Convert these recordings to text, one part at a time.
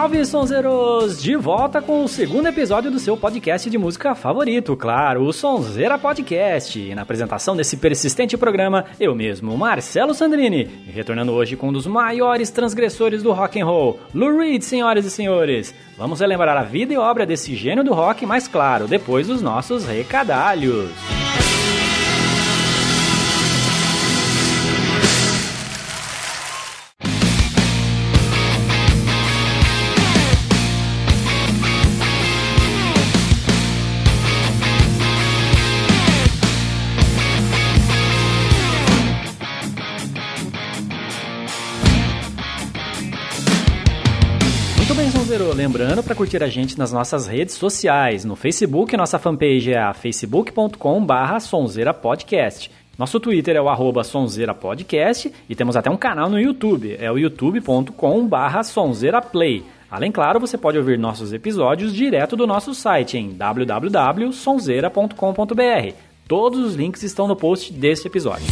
Salve, sonzeiros! De volta com o segundo episódio do seu podcast de música favorito, claro, o Sonzeira Podcast. E na apresentação desse persistente programa, eu mesmo, Marcelo Sandrini, retornando hoje com um dos maiores transgressores do rock and roll, Lou Reed, senhoras e senhores. Vamos relembrar a vida e obra desse gênio do rock, mas claro, depois dos nossos recadalhos. Lembrando para curtir a gente nas nossas redes sociais. No Facebook, nossa fanpage é a facebook.com/barra Sonzeira Podcast. Nosso Twitter é o arroba Sonzeira Podcast e temos até um canal no YouTube, é o youtube.com/barra Sonzeira Play. Além, claro, você pode ouvir nossos episódios direto do nosso site em www.sonzeira.com.br. Todos os links estão no post deste episódio.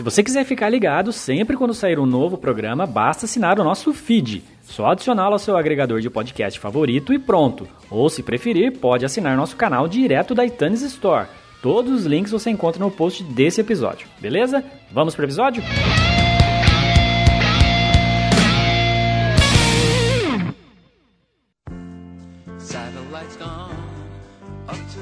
Se você quiser ficar ligado sempre quando sair um novo programa, basta assinar o nosso feed. Só adicioná-lo ao seu agregador de podcast favorito e pronto. Ou, se preferir, pode assinar nosso canal direto da iTunes Store. Todos os links você encontra no post desse episódio, beleza? Vamos para o episódio?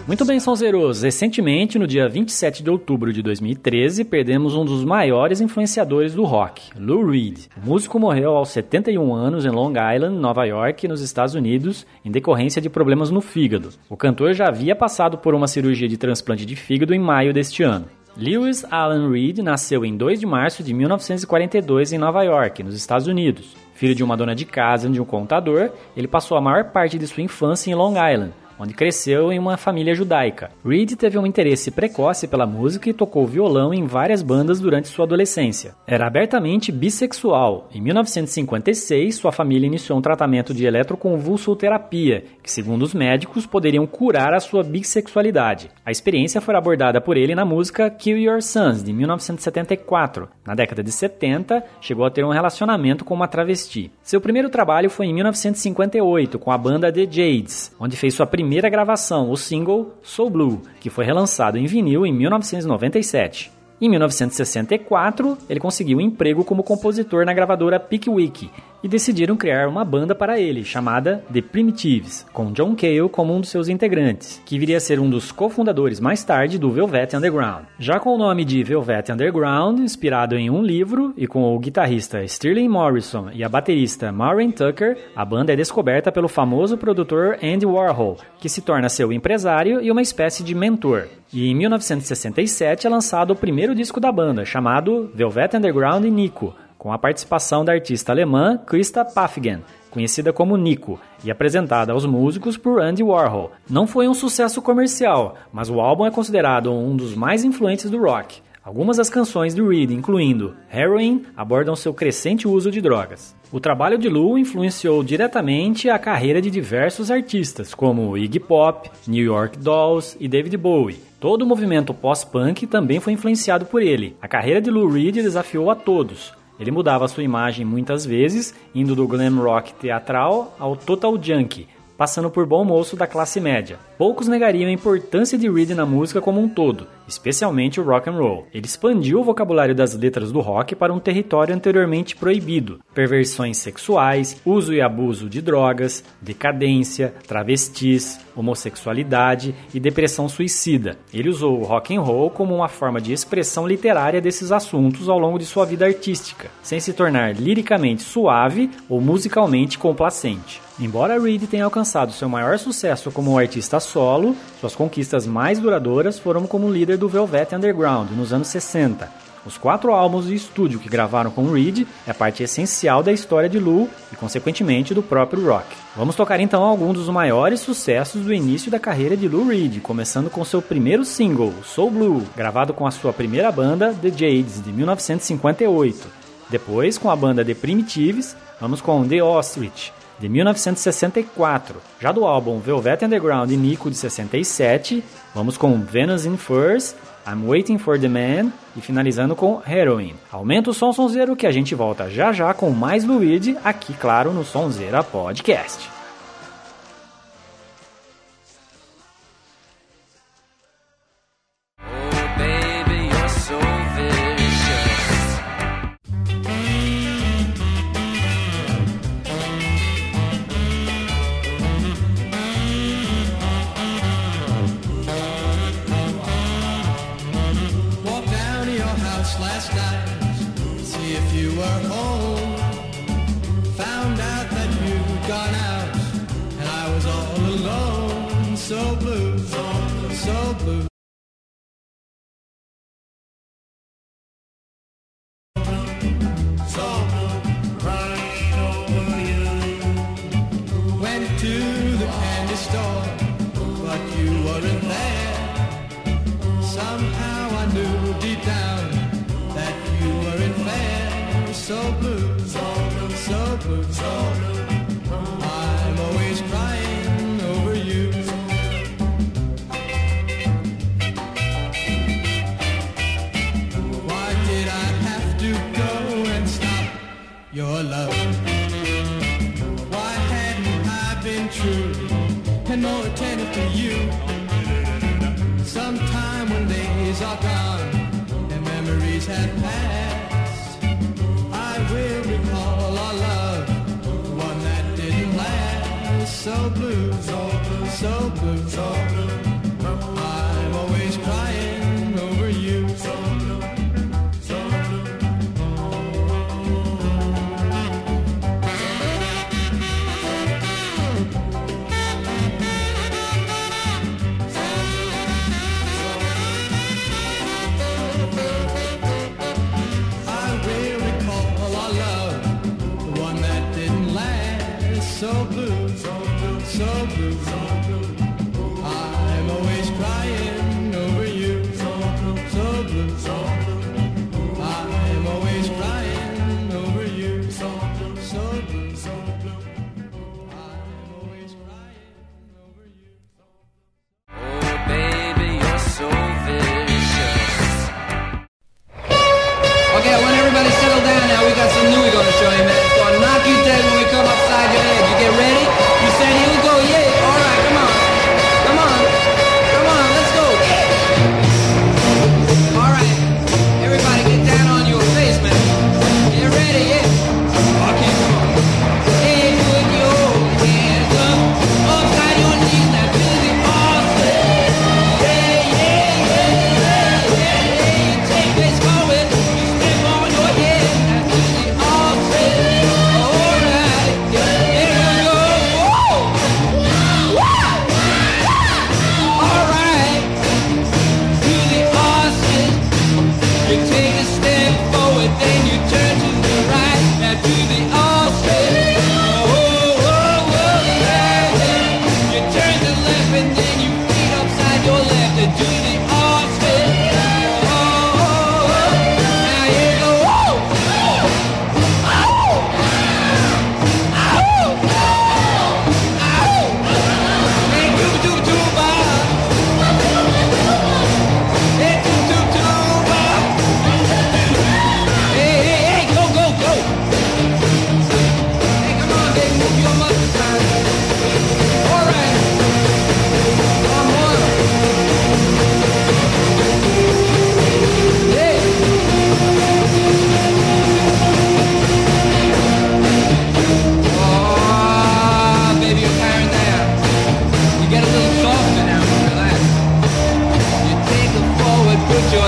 Muito bem, Sonzeiros. Recentemente, no dia 27 de outubro de 2013, perdemos um dos maiores influenciadores do rock, Lou Reed. O músico morreu aos 71 anos em Long Island, Nova York, nos Estados Unidos, em decorrência de problemas no fígado. O cantor já havia passado por uma cirurgia de transplante de fígado em maio deste ano. Lewis Allen Reed nasceu em 2 de março de 1942 em Nova York, nos Estados Unidos. Filho de uma dona de casa e de um contador, ele passou a maior parte de sua infância em Long Island, onde cresceu em uma família judaica. Reed teve um interesse precoce pela música e tocou violão em várias bandas durante sua adolescência. Era abertamente bissexual. Em 1956, sua família iniciou um tratamento de eletroconvulsoterapia, que, segundo os médicos, poderiam curar a sua bissexualidade. A experiência foi abordada por ele na música Kill Your Sons, de 1974. Na década de 70, chegou a ter um relacionamento com uma travesti. Seu primeiro trabalho foi em 1958, com a banda The Jades, onde fez sua primeira primeira gravação, o single Soul Blue, que foi relançado em vinil em 1997. Em 1964, ele conseguiu um emprego como compositor na gravadora Pickwick e decidiram criar uma banda para ele, chamada The Primitives, com John Cale como um dos seus integrantes, que viria a ser um dos cofundadores mais tarde do Velvet Underground. Já com o nome de Velvet Underground, inspirado em um livro, e com o guitarrista Sterling Morrison e a baterista Maureen Tucker, a banda é descoberta pelo famoso produtor Andy Warhol, que se torna seu empresário e uma espécie de mentor. E em 1967 é lançado o primeiro disco da banda, chamado Velvet Underground Nico, com a participação da artista alemã Christa Pafgen, conhecida como Nico, e apresentada aos músicos por Andy Warhol. Não foi um sucesso comercial, mas o álbum é considerado um dos mais influentes do rock. Algumas das canções de Reed, incluindo Heroin, abordam seu crescente uso de drogas. O trabalho de Lou influenciou diretamente a carreira de diversos artistas, como Iggy Pop, New York Dolls e David Bowie. Todo o movimento pós-punk também foi influenciado por ele. A carreira de Lou Reed desafiou a todos, ele mudava sua imagem muitas vezes, indo do glam rock teatral ao total junk, passando por bom moço da classe média. Poucos negariam a importância de Reed na música como um todo, especialmente o rock and roll. Ele expandiu o vocabulário das letras do rock para um território anteriormente proibido: perversões sexuais, uso e abuso de drogas, decadência, travestis, homossexualidade e depressão suicida. Ele usou o rock and roll como uma forma de expressão literária desses assuntos ao longo de sua vida artística, sem se tornar liricamente suave ou musicalmente complacente. Embora Reed tenha alcançado seu maior sucesso como artista solo, suas conquistas mais duradouras foram como líder do Velvet Underground nos anos 60. Os quatro álbuns de estúdio que gravaram com Reed é parte essencial da história de Lou e, consequentemente, do próprio rock. Vamos tocar então alguns dos maiores sucessos do início da carreira de Lou Reed, começando com seu primeiro single, Soul Blue, gravado com a sua primeira banda, The Jades, de 1958. Depois, com a banda The Primitives, vamos com The Ostrich, de 1964. Já do álbum Velvet Underground e Nico de 67, vamos com Venus in Furs, I'm Waiting for the Man e finalizando com Heroin. Aumenta o som sonzeiro que a gente volta já já com mais Luigi aqui, claro, no Sonzeira Podcast.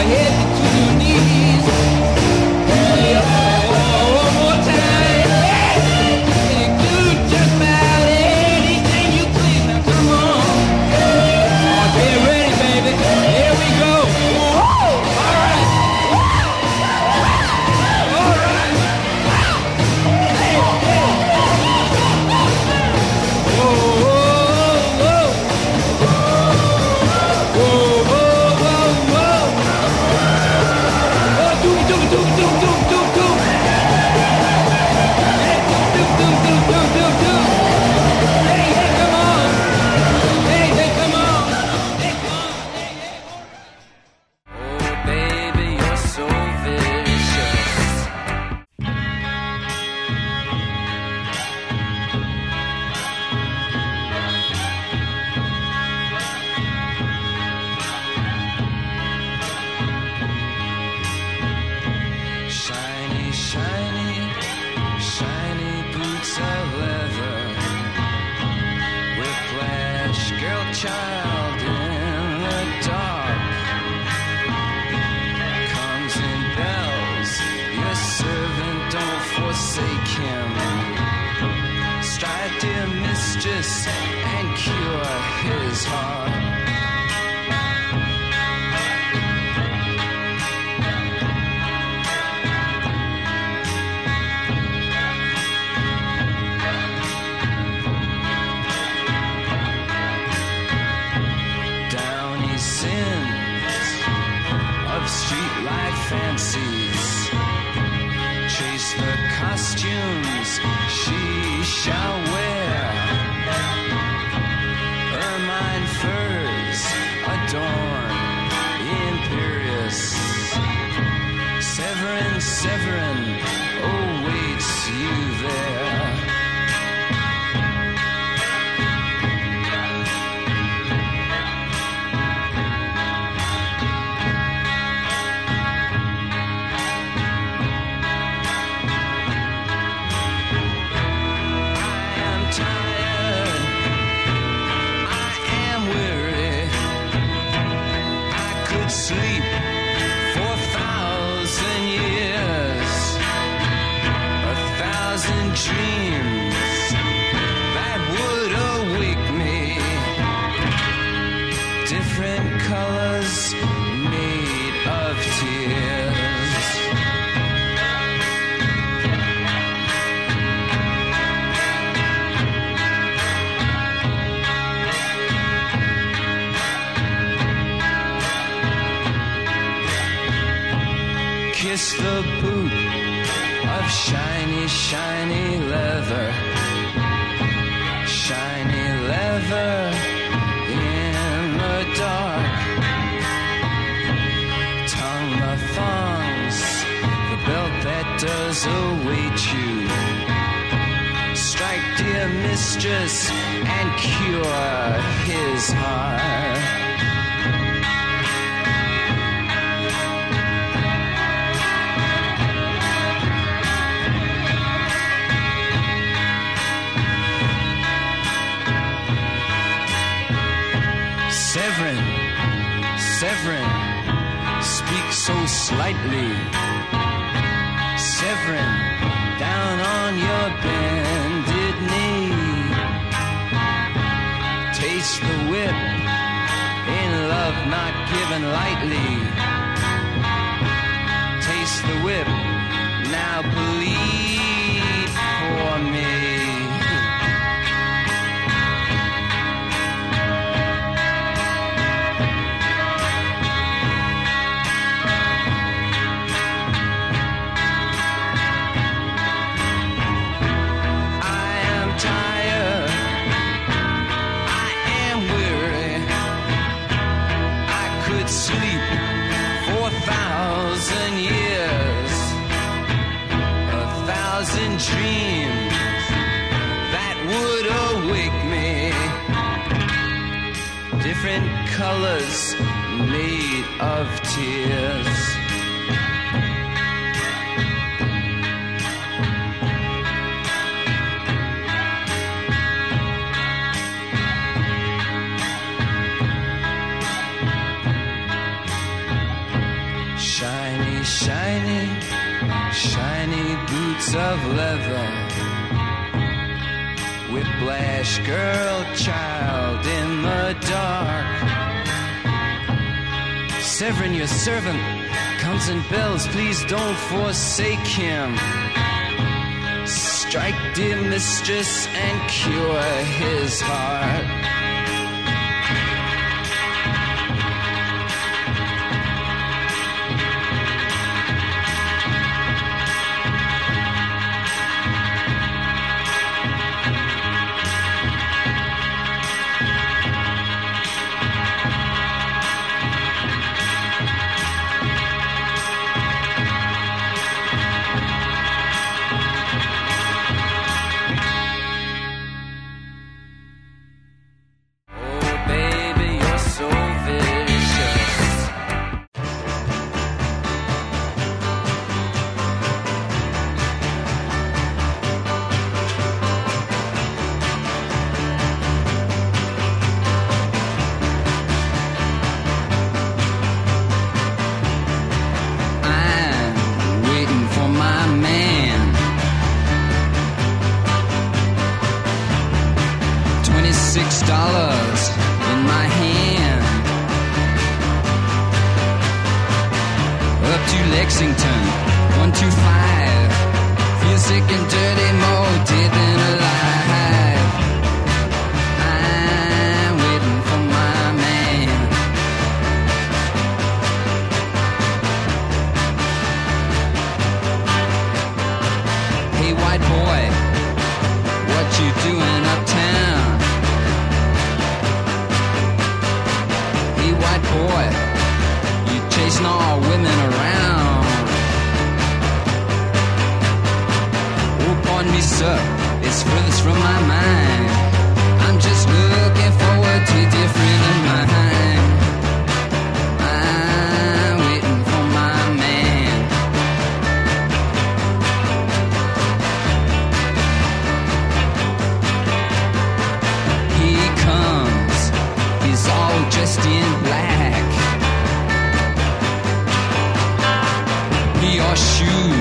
I hit. of tears. Shiny, shiny, shiny boots of leather. Whiplash girl, child in the dark. Severin, your servant, comes and bells. Please don't forsake him. Strike, dear mistress, and cure his heart. disgrace from my mind. I'm just looking forward to different of mine. I'm waiting for my man. He comes, he's all dressed in black. Your shoes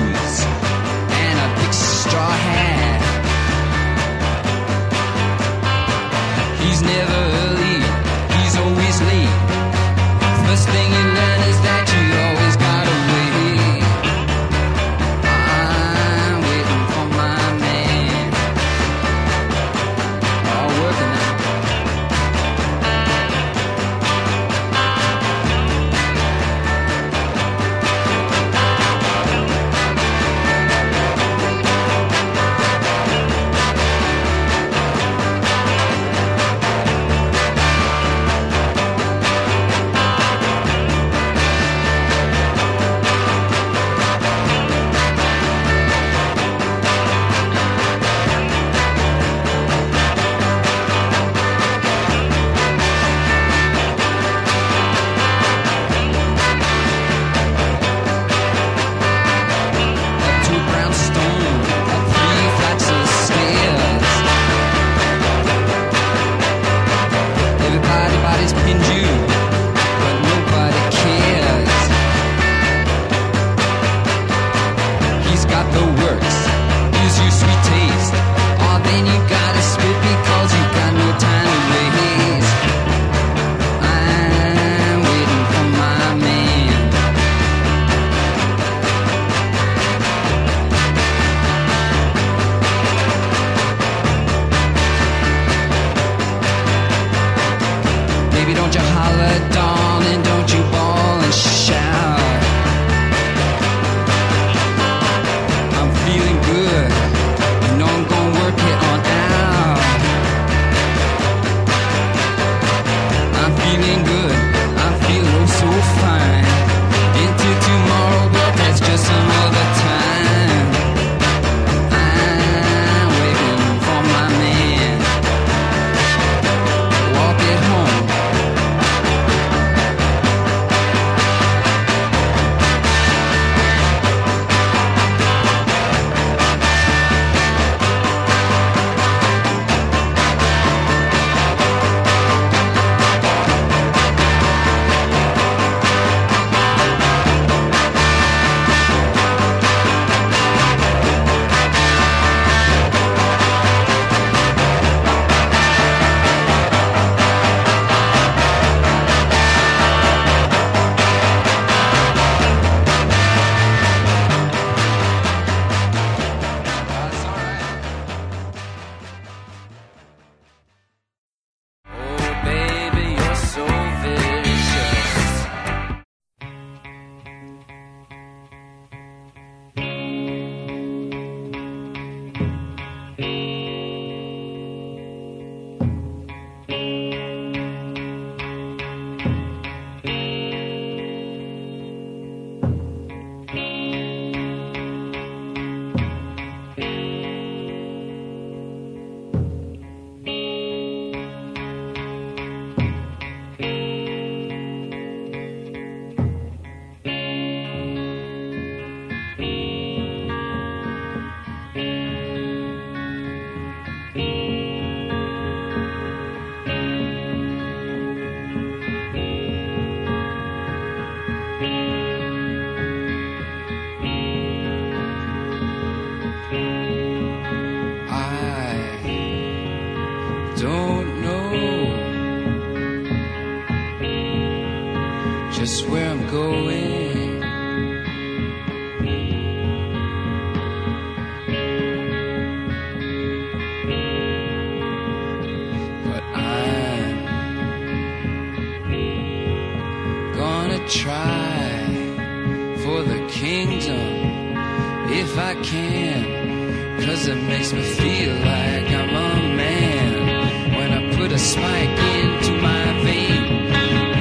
makes me feel like I'm a man when I put a spike into my vein.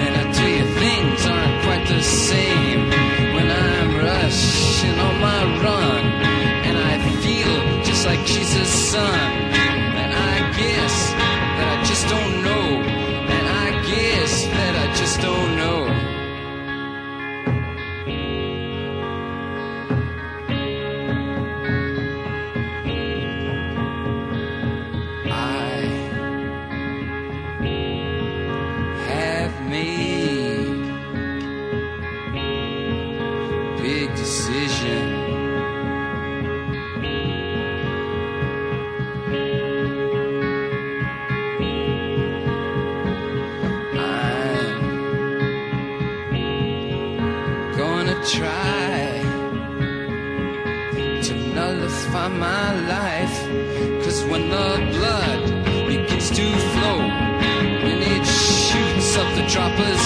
And I tell you, things aren't quite the same when I'm rushing on my run, and I feel just like Jesus' son. shoppers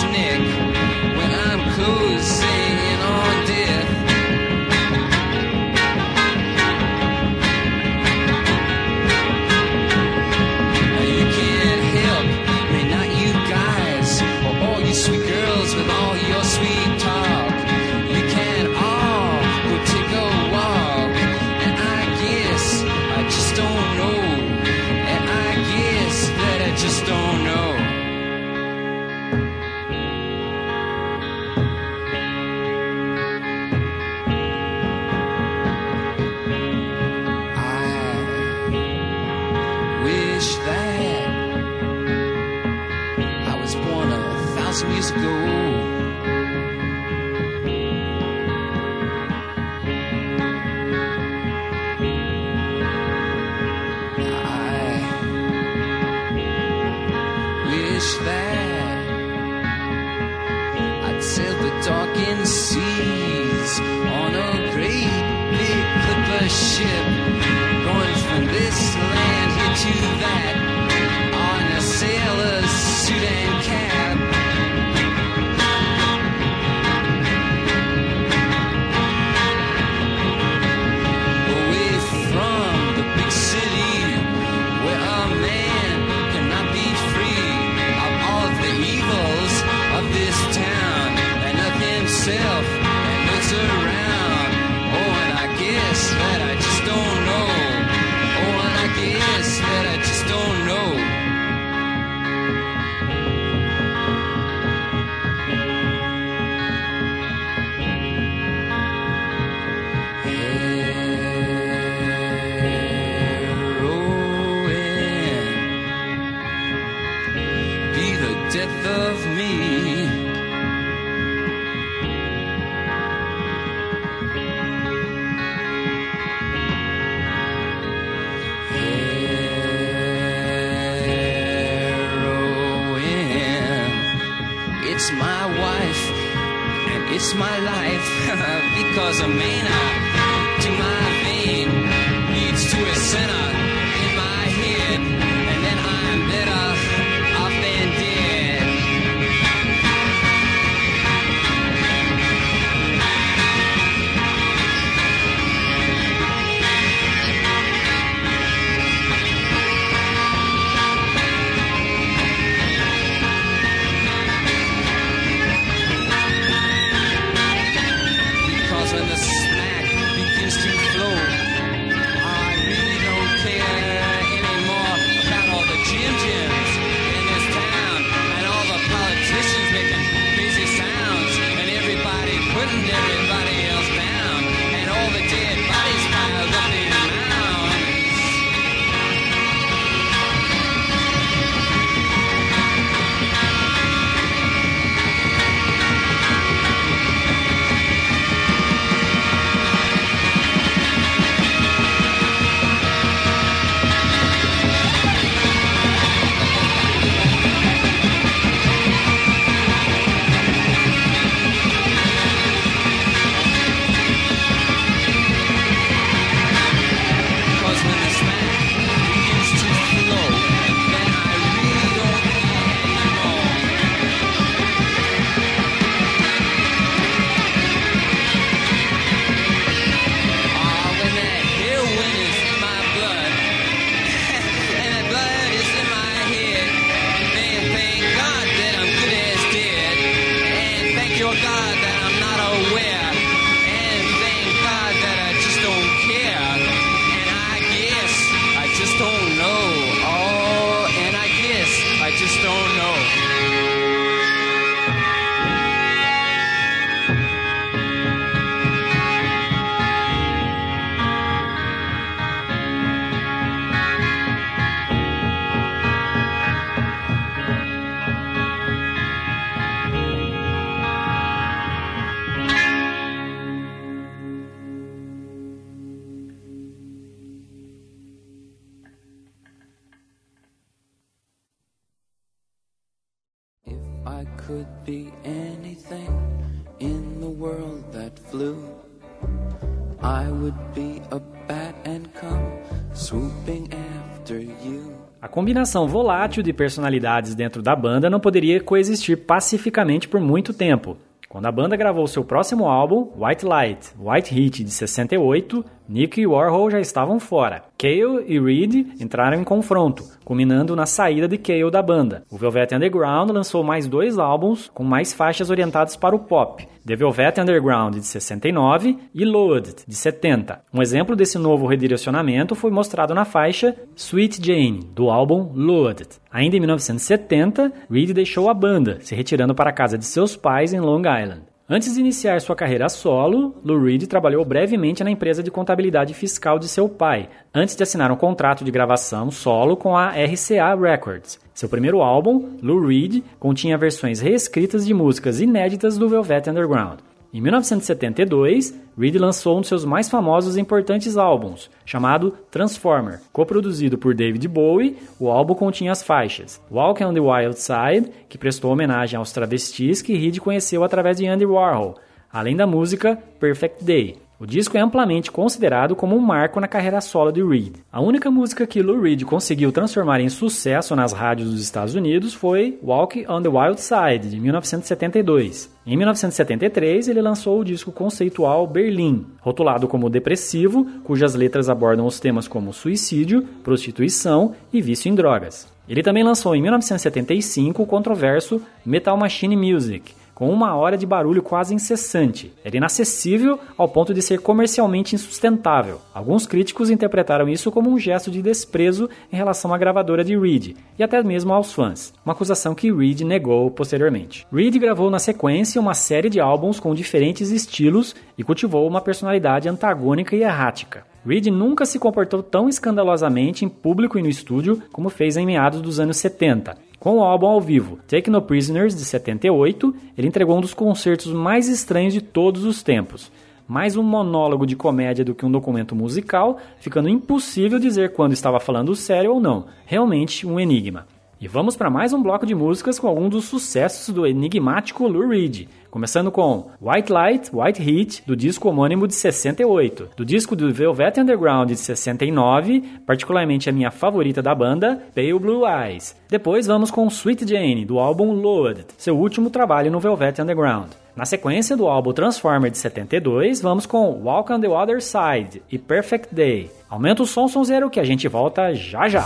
combinação volátil de personalidades dentro da banda não poderia coexistir pacificamente por muito tempo. Quando a banda gravou seu próximo álbum, White Light, White Heat de 68, Nick e Warhol já estavam fora. Cale e Reed entraram em confronto, culminando na saída de Cale da banda. O Velvet Underground lançou mais dois álbuns com mais faixas orientadas para o pop, The Velvet Underground de 69 e Loaded de 70. Um exemplo desse novo redirecionamento foi mostrado na faixa Sweet Jane, do álbum Loaded. Ainda em 1970, Reed deixou a banda, se retirando para a casa de seus pais em Long Island. Antes de iniciar sua carreira solo, Lou Reed trabalhou brevemente na empresa de contabilidade fiscal de seu pai, antes de assinar um contrato de gravação solo com a RCA Records. Seu primeiro álbum, Lou Reed, continha versões reescritas de músicas inéditas do Velvet Underground. Em 1972, Reed lançou um de seus mais famosos e importantes álbuns, chamado Transformer. Coproduzido por David Bowie, o álbum continha as faixas Walk on the Wild Side, que prestou homenagem aos travestis que Reed conheceu através de Andy Warhol, além da música Perfect Day. O disco é amplamente considerado como um marco na carreira solo de Reed. A única música que Lou Reed conseguiu transformar em sucesso nas rádios dos Estados Unidos foi Walk on the Wild Side, de 1972. Em 1973, ele lançou o disco conceitual Berlim, rotulado como depressivo, cujas letras abordam os temas como suicídio, prostituição e vício em drogas. Ele também lançou em 1975 o controverso Metal Machine Music, com uma hora de barulho quase incessante. Era inacessível ao ponto de ser comercialmente insustentável. Alguns críticos interpretaram isso como um gesto de desprezo em relação à gravadora de Reed e até mesmo aos fãs, uma acusação que Reed negou posteriormente. Reed gravou na sequência uma série de álbuns com diferentes estilos e cultivou uma personalidade antagônica e errática. Reed nunca se comportou tão escandalosamente em público e no estúdio como fez em meados dos anos 70. Com o álbum ao vivo Take No Prisoners de 78, ele entregou um dos concertos mais estranhos de todos os tempos. Mais um monólogo de comédia do que um documento musical, ficando impossível dizer quando estava falando sério ou não. Realmente um enigma. E vamos para mais um bloco de músicas com alguns dos sucessos do enigmático Lou Reed, começando com White Light, White Heat, do disco homônimo de 68, do disco do Velvet Underground de 69, particularmente a minha favorita da banda, Pale Blue Eyes. Depois vamos com Sweet Jane, do álbum Loaded, seu último trabalho no Velvet Underground. Na sequência do álbum Transformer de 72, vamos com Walk on the Other Side e Perfect Day. Aumenta o som, sonzeiro, que a gente volta já já.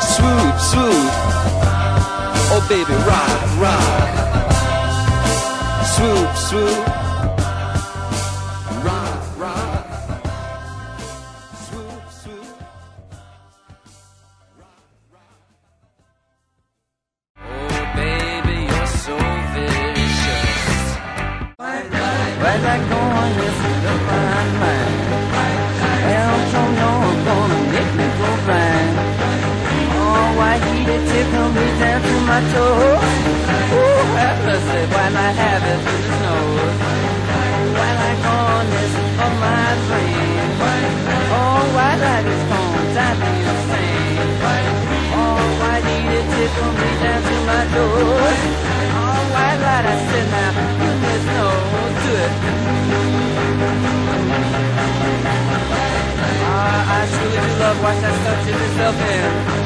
Swoop, swoop. Baby, rock, rock. Swoop, swoop. My toes? Ooh, have mercy, while I have it in his nose. While I on this of my brain. Oh, why like his phone, drive me insane. Oh, why did it tickle me down to my toes? Oh, why light I sit now, goodness knows, do it. Ah, I truly do love watch that stuff tip itself in.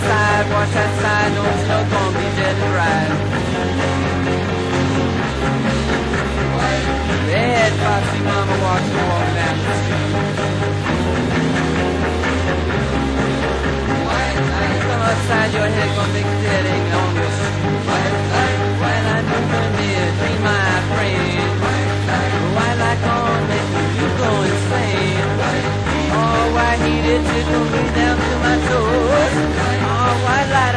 That side, watch that side, no it's not gonna be dead and right. Bad foxy mama watch her walk down the street. Come outside your head, gonna make a dead egg on your street. While I do you near, be my friend. While I gonna make you go insane. Oh,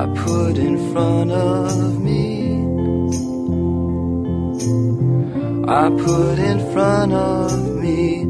I put in front of me. I put in front of me.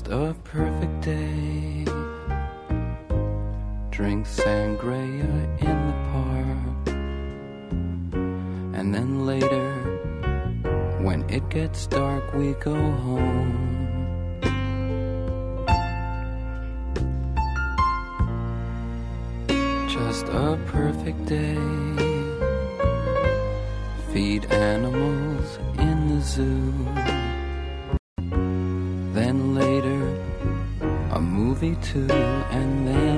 podcast. Uh, movie too, and then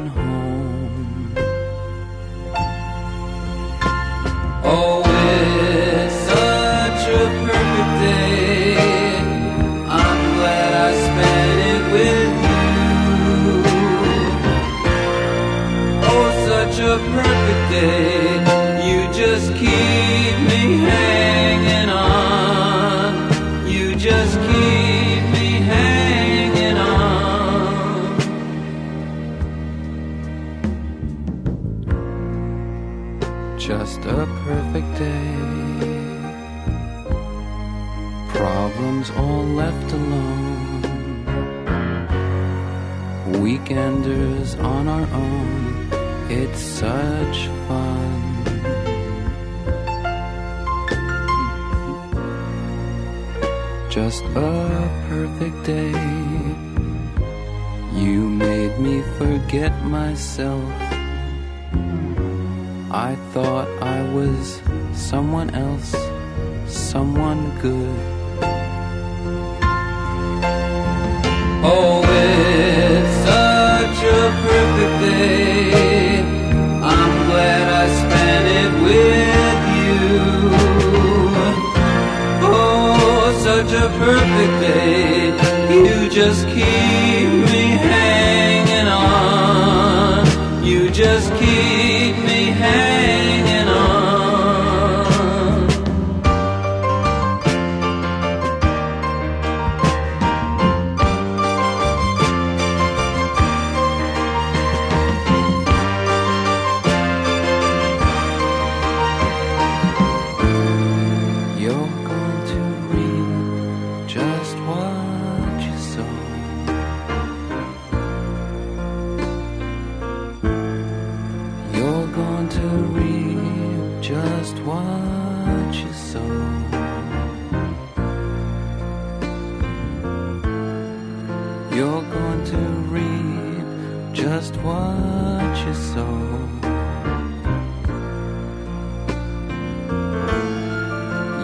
myself.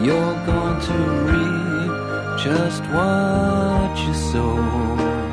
You're going to reap just what you sow.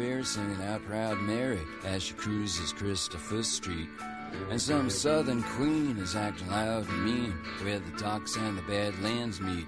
Fair singing out Proud Mary as she cruises Christopher Street. And some southern queen is acting loud and mean where the docks and the Badlands meet.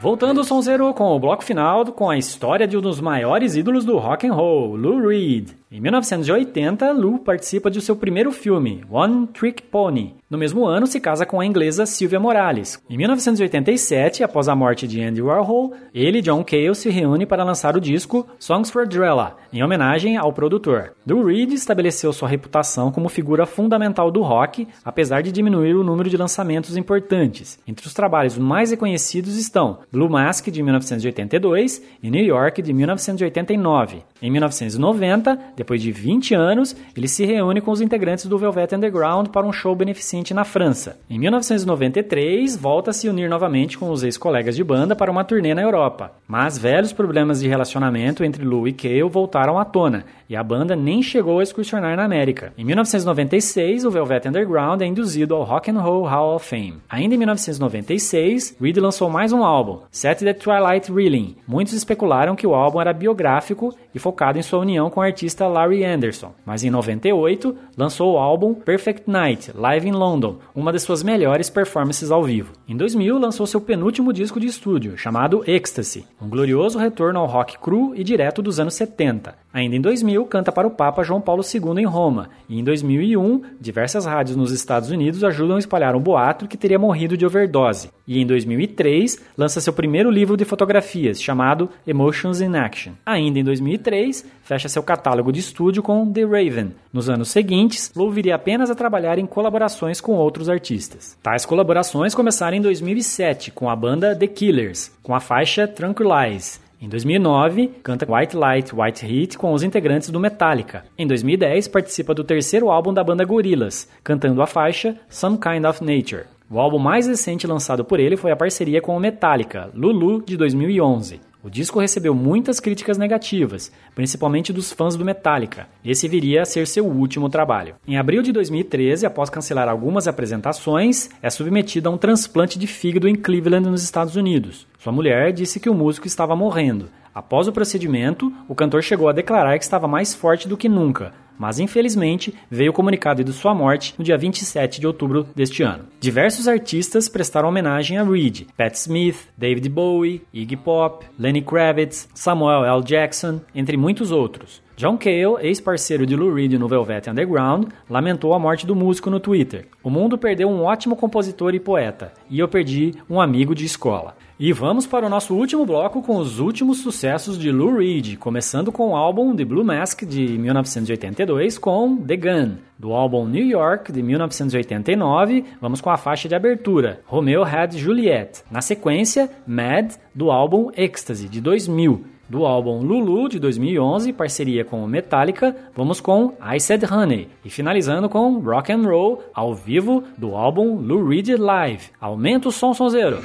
Voltando o Sonzeiro com o bloco final com a história de um dos maiores ídolos do rock and roll, Lou Reed. Em 1980, Lou participa de seu primeiro filme, One Trick Pony. No mesmo ano, se casa com a inglesa Sylvia Morales. Em 1987, após a morte de Andy Warhol, ele e John Cale se reúnem para lançar o disco Songs for Drella, em homenagem ao produtor. Lou Reed estabeleceu sua reputação como figura fundamental do rock, apesar de diminuir o número de lançamentos importantes. Entre os trabalhos mais reconhecidos estão Blue Mask, de 1982, e New York, de 1989. Em 1990, depois de 20 anos, ele se reúne com os integrantes do Velvet Underground para um show beneficente na França. Em 1993, volta a se unir novamente com os ex-colegas de banda para uma turnê na Europa. Mas velhos problemas de relacionamento entre Lou e Cale voltaram à tona, e a banda nem chegou a excursionar na América. Em 1996, o Velvet Underground é induzido ao Rock and Roll Hall of Fame. Ainda em 1996, Reed lançou mais um álbum, Set the Twilight Reeling. Muitos especularam que o álbum era biográfico e focado em sua união com o artista Larry Anderson. Mas em 98, lançou o álbum Perfect Night, Live in London, uma das suas melhores performances ao vivo. Em 2000, lançou seu penúltimo disco de estúdio, chamado Ecstasy, um glorioso retorno ao rock cru e direto dos anos 70. Ainda em 2000, canta para o Papa João Paulo II em Roma, e em 2001, diversas rádios nos Estados Unidos ajudam a espalhar um boato que teria morrido de overdose. E em 2003, lança seu primeiro livro de fotografias, chamado Emotions in Action. Ainda em 2003, fecha seu catálogo de estúdio com The Raven. Nos anos seguintes, Lou viria apenas a trabalhar em colaborações com outros artistas. Tais colaborações começaram em 2007 com a banda The Killers, com a faixa Tranquilize. Em 2009, canta White Light, White Heat com os integrantes do Metallica. Em 2010, participa do terceiro álbum da banda Gorillaz, cantando a faixa Some Kind of Nature. O álbum mais recente lançado por ele foi a parceria com o Metallica, Lulu, de 2011. O disco recebeu muitas críticas negativas, principalmente dos fãs do Metallica. Esse viria a ser seu último trabalho. Em abril de 2013, após cancelar algumas apresentações, é submetido a um transplante de fígado em Cleveland, nos Estados Unidos. Sua mulher disse que o músico estava morrendo. Após o procedimento, o cantor chegou a declarar que estava mais forte do que nunca, mas infelizmente veio o comunicado de sua morte no dia 27 de outubro deste ano. Diversos artistas prestaram homenagem a Reed: Pat Smith, David Bowie, Iggy Pop, Lenny Kravitz, Samuel L. Jackson, entre muitos outros. John Cale, ex-parceiro de Lou Reed no Velvet Underground, lamentou a morte do músico no Twitter. O mundo perdeu um ótimo compositor e poeta, e eu perdi um amigo de escola. E vamos para o nosso último bloco com os últimos sucessos de Lou Reed, começando com o álbum The Blue Mask de 1982 com The Gun. Do álbum New York de 1989, vamos com a faixa de abertura Romeo Had Juliet. Na sequência, Mad do álbum Ecstasy de 2000. Do álbum Lulu de 2011, parceria com Metallica, vamos com I Said Honey e finalizando com Rock and Roll ao vivo do álbum Lou Reed Live. Aumenta o som sonzeiro.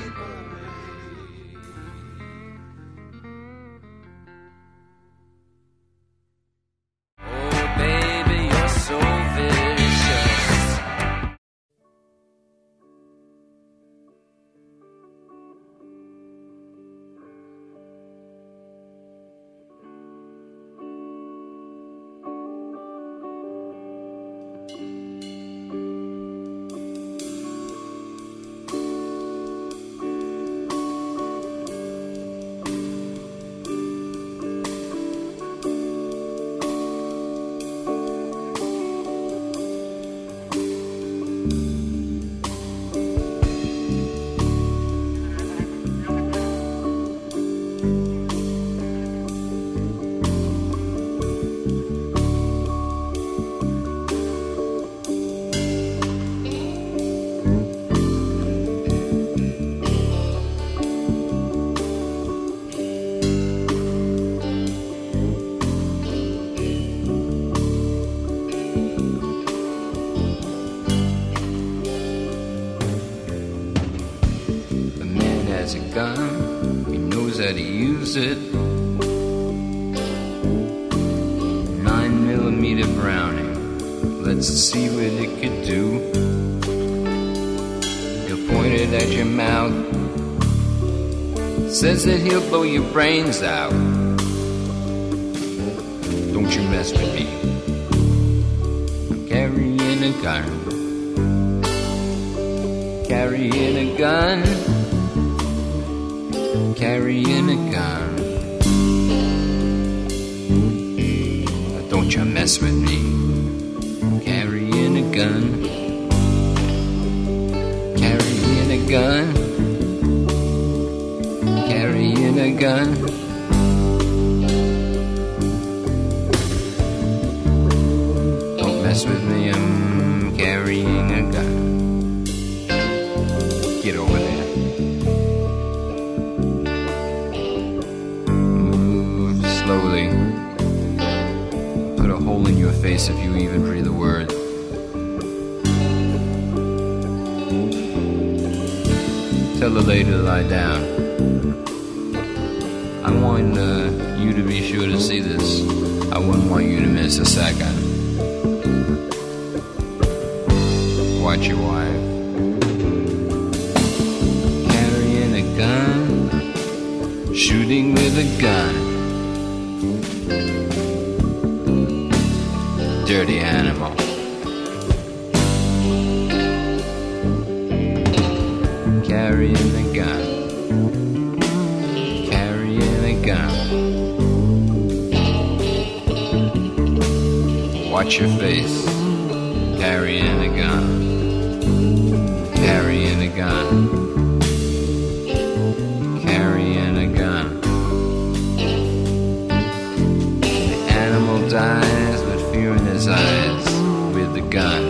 Use it. Nine millimeter Browning. Let's see what it could do. He'll point it at your mouth. Says that he'll blow your brains out. Carrying a gun. Carrying a gun. Watch your face. Carrying a gun. Carrying a gun. Carrying a gun. The animal died his eyes with the gun.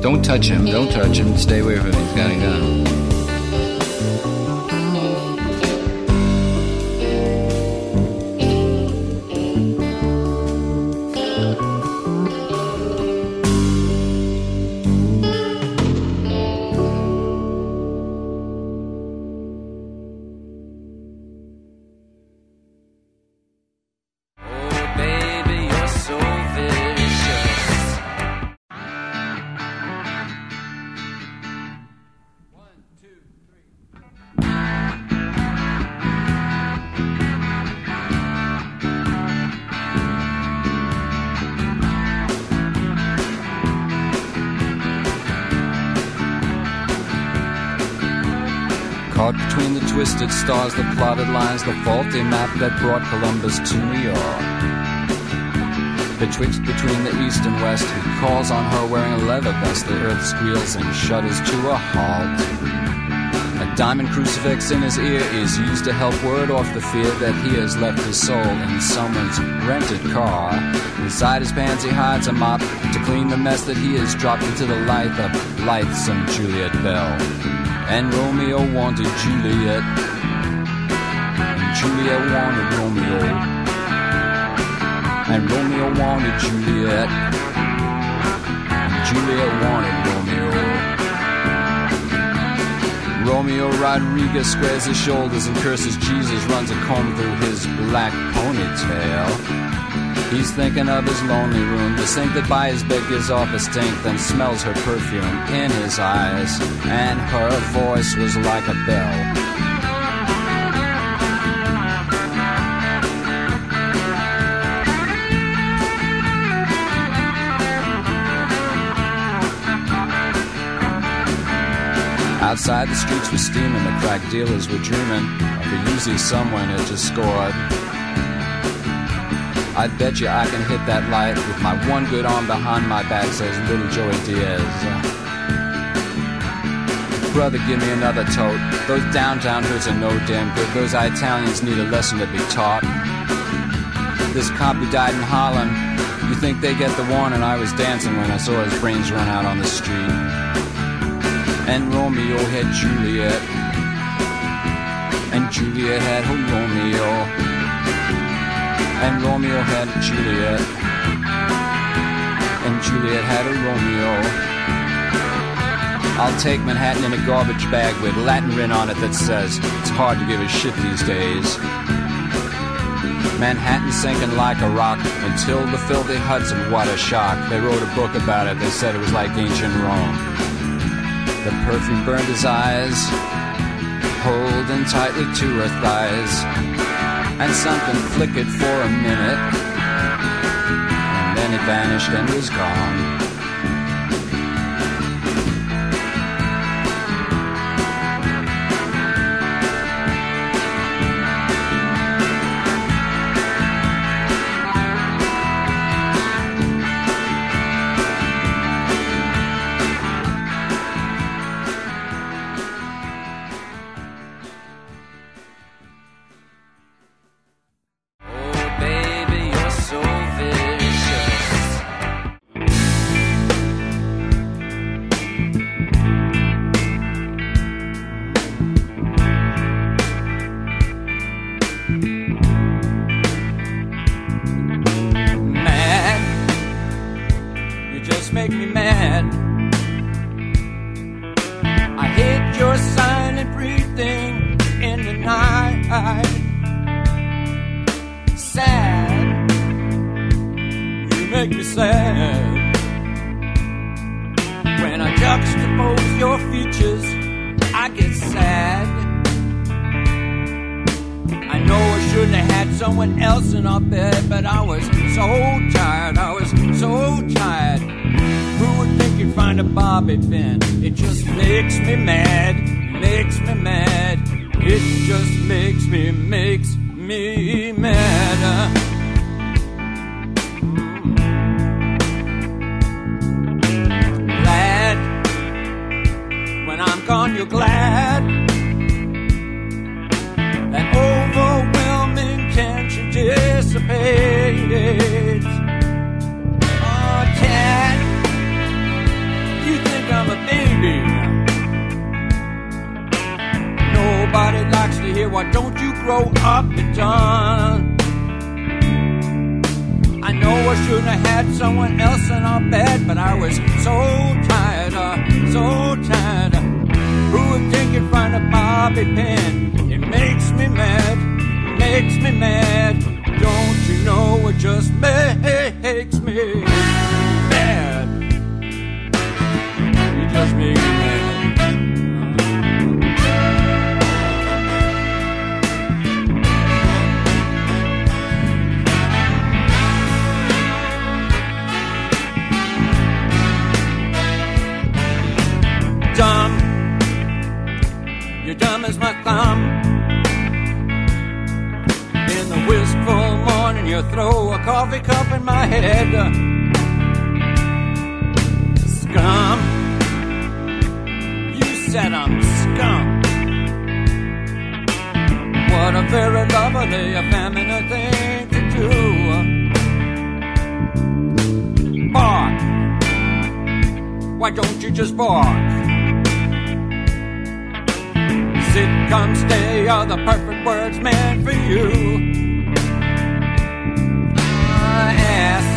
Don't touch him, don't touch him, stay away from him, he's got a gun. Stars, the plotted lines, the faulty map that brought Columbus to New York. Betwixt between the east and west, he calls on her wearing a leather vest. The earth squeals and shudders to a halt. A diamond crucifix in his ear is used to help ward off the fear that he has left his soul in someone's rented car. Inside his pants, he hides a mop to clean the mess that he has dropped into the life of lithesome Juliet Bell. And Romeo wanted Juliet, Juliet wanted Romeo, and Romeo wanted Juliet, and Juliet wanted Romeo. Romeo Rodriguez squares his shoulders and curses Jesus, runs a comb through his black ponytail. He's thinking of his lonely room, the sink that by his bed gives off a stink, then smells her perfume in his eyes, and her voice was like a bell. Outside the streets were steaming, the crack dealers were dreaming of a Uzi someone had just scored. I bet you I can hit that light with my one good arm behind my back, says little Joey Diaz. Brother, give me another tote. Those downtown hoods are no damn good. Those Italians need a lesson to be taught. This cop who died in Harlem, you think they get the warning? I was dancing when I saw his brains run out on the street. And Romeo had Juliet, and Juliet had her Romeo and Romeo had Juliet, and Juliet had a Romeo. I'll take Manhattan in a garbage bag with Latin written on it that says, it's hard to give a shit these days. Manhattan sinking like a rock until the filthy Hudson, what a shock. They wrote a book about it, they said it was like ancient Rome. The perfume burned his eyes, holding tightly to her thighs and something flickered for a minute, and then it vanished and was gone. It's sad. I know I should have had someone else in our bed, but I was so tired, I was so tired. Who would think you'd find a bobby pin? It just makes me mad, makes me mad. It just makes me, makes me mad. Uh, you're glad. that overwhelming tension dissipates. Oh, Tad, you think I'm a baby. Nobody likes to hear, why don't you grow up and done? I know I shouldn't have had someone else in our bed, but I was so tired, uh, so tired who would think you'd find a bobby pin. It makes me mad, makes me mad. Don't you know it just makes me mad? It just makes. me as my thumb. In the wistful morning, you throw a coffee cup in my head. Scum. You said I'm scum. What a very lovely, feminine thing to do. Bark. Why don't you just bark? Sit, come, stay are the perfect words meant for you. Uh, ass.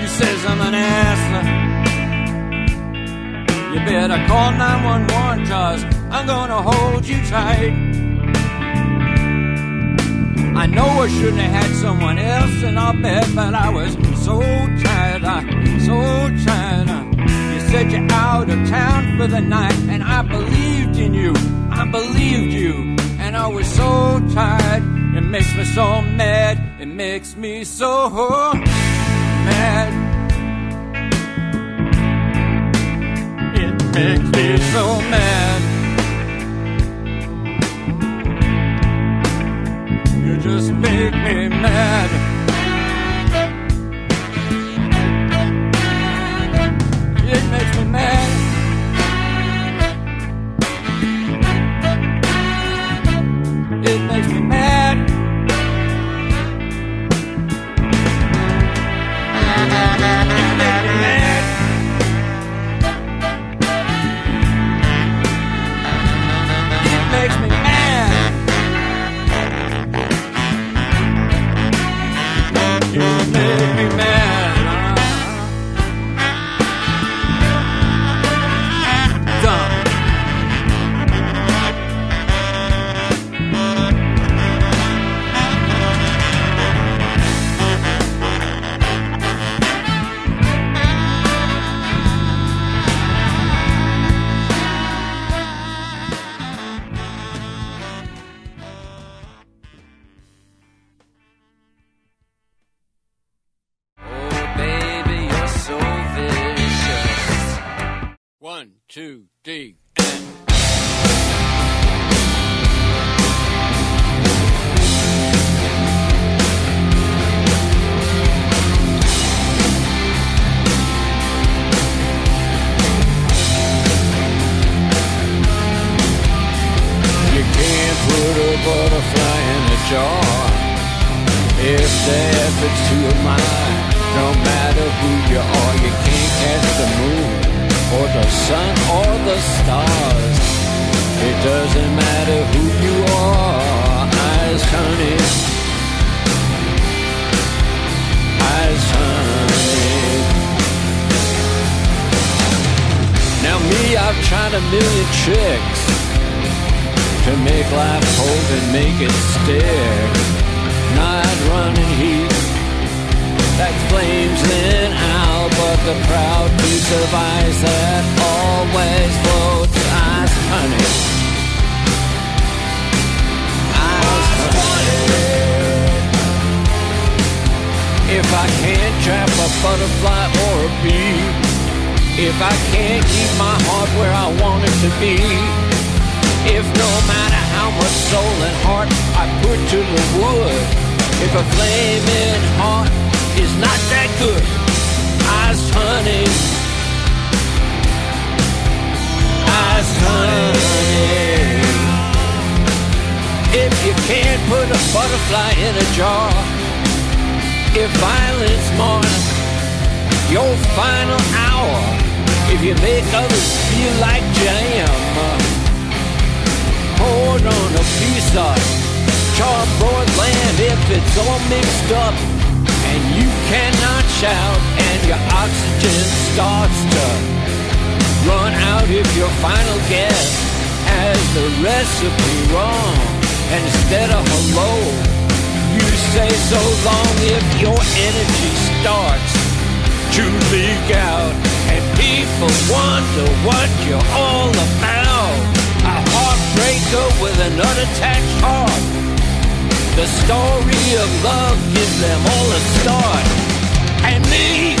You says I'm an ass. You better call 911 cause I'm gonna hold you tight. I know I shouldn't have had someone else in our bed, but I was so tired, I, so tired. You said you're out of town for the night, and I believed in you, I believed you, and I was so tired. It makes me so mad, it makes me so mad. It makes me so mad. You just make me mad. Makes I've tried a million tricks to make life hold and make it stick. Night running heat that flames in out, but the proud piece of ice that always floats. Iced honey. Iced honey. If I can't trap a butterfly or a bee, if I can't keep my heart where I want it to be, if no matter how much soul and heart I put to the wood, if a flaming heart is not that good, iced honey, iced honey. If you can't put a butterfly in a jar, if violence marks your final hour, if you make others feel like jam poured on a piece of charbroiled land if it's all mixed up and you cannot shout and your oxygen starts to run out if your final guess has the recipe wrong. And instead of hello you say so long if your energy starts to leak out and people wonder what you're all about a heartbreaker with an unattached heart. The story of love gives them all a start. And me,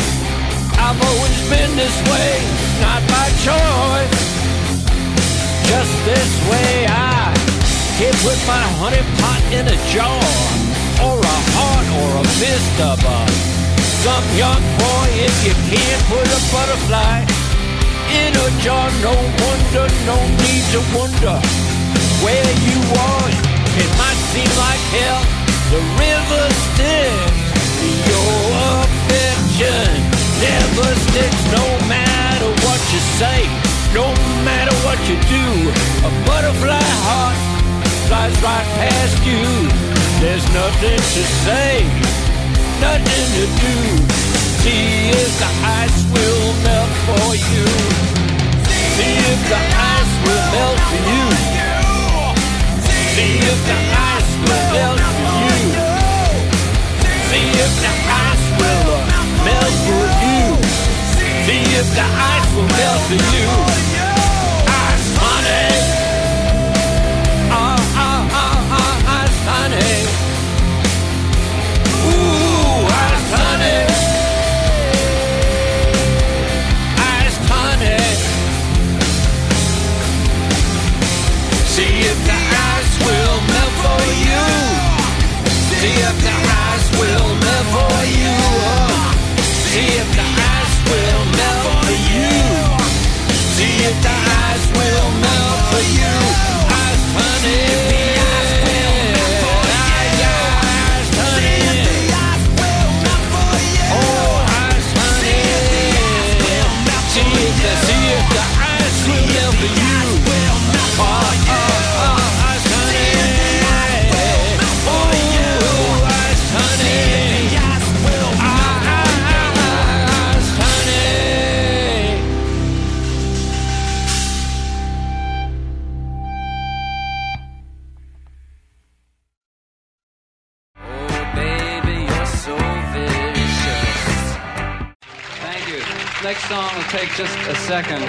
I've always been this way, not by choice. just this way. I can put my honey pot in a jar, or a heart, or a fist of a some young boy. If you can't put a butterfly in a jar, no wonder, no need to wonder where you are. It might seem like hell, the river Styx. Your affection never sticks, no matter what you say, no matter what you do. A butterfly heart flies right past you. There's nothing to say, nothing to do. See if the ice will melt for you. See if the ice will melt for you. See if the ice will melt for you. See if the ice will melt for you. See if the ice will melt for you. For you. Iced honey. Eh? Just a second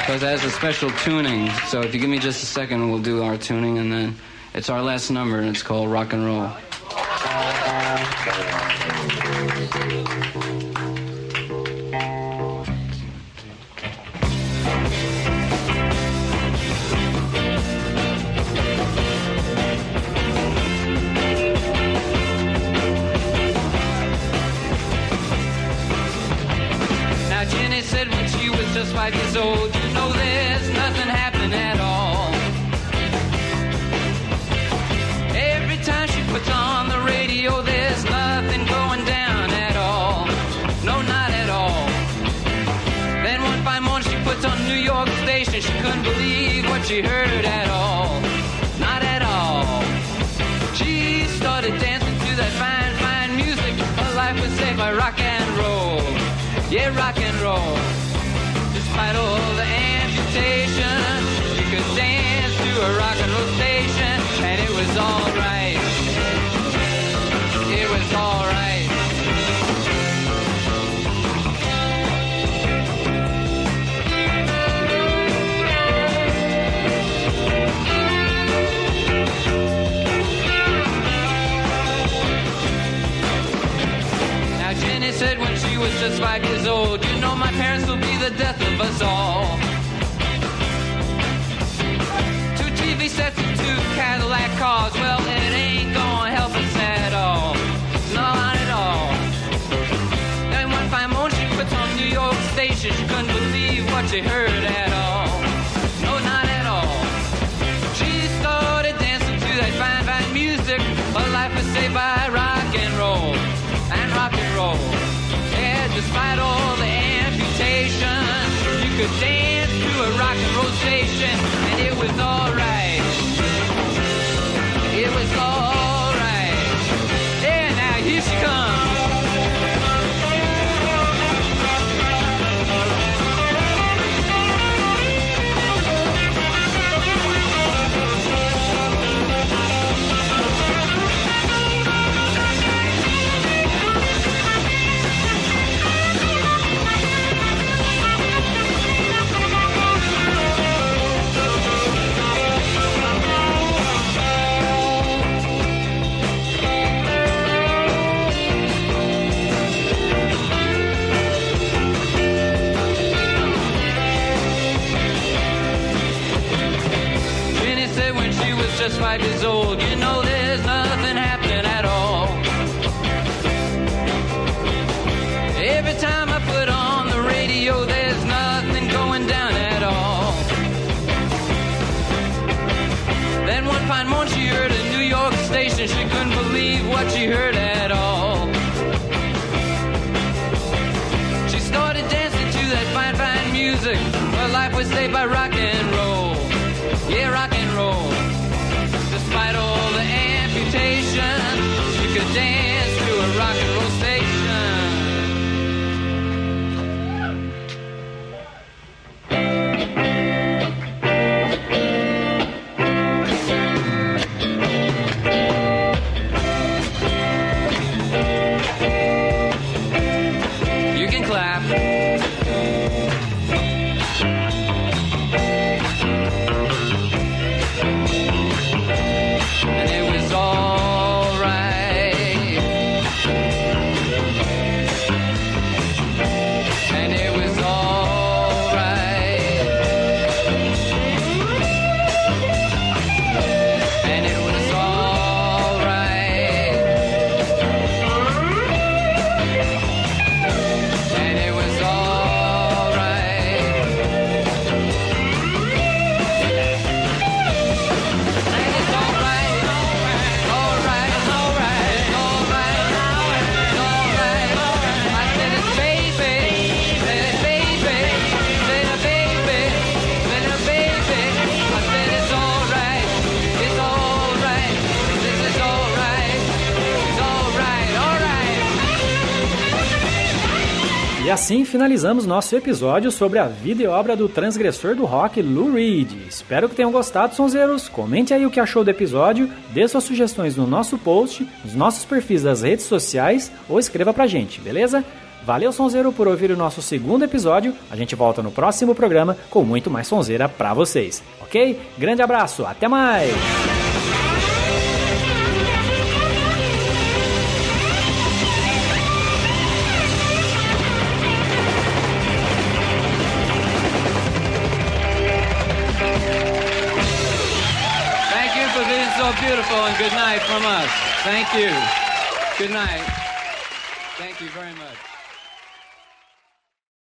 because it has a special tuning. So if you give me just a second, we'll do our tuning, and then it's our last number, and it's called Rock and Roll. Fine morning she puts on New York station, she couldn't believe what she heard at all. Not at all. She started dancing to that fine, fine music. Her life was saved by rock and roll. Yeah, rock and was just five years old, you know my parents will be the death of us all. Just five years old. You know there's nothing happening at all. Every time I put on the radio, there's nothing going down at all. Then one fine morning she heard a New York station. She couldn't believe what she heard at all. She started dancing to that fine, fine music. Her life was saved by rock assim finalizamos nosso episódio sobre a vida e obra do transgressor do rock Lou Reed. Espero que tenham gostado, sonzeiros. Comente aí o que achou do episódio, dê suas sugestões no nosso post, nos nossos perfis das redes sociais ou escreva pra gente, beleza? Valeu, sonzeiro, por ouvir o nosso segundo episódio. A gente volta no próximo programa com muito mais sonzeira pra vocês, ok? Grande abraço, até mais! Thank you. Good night. Thank you very much.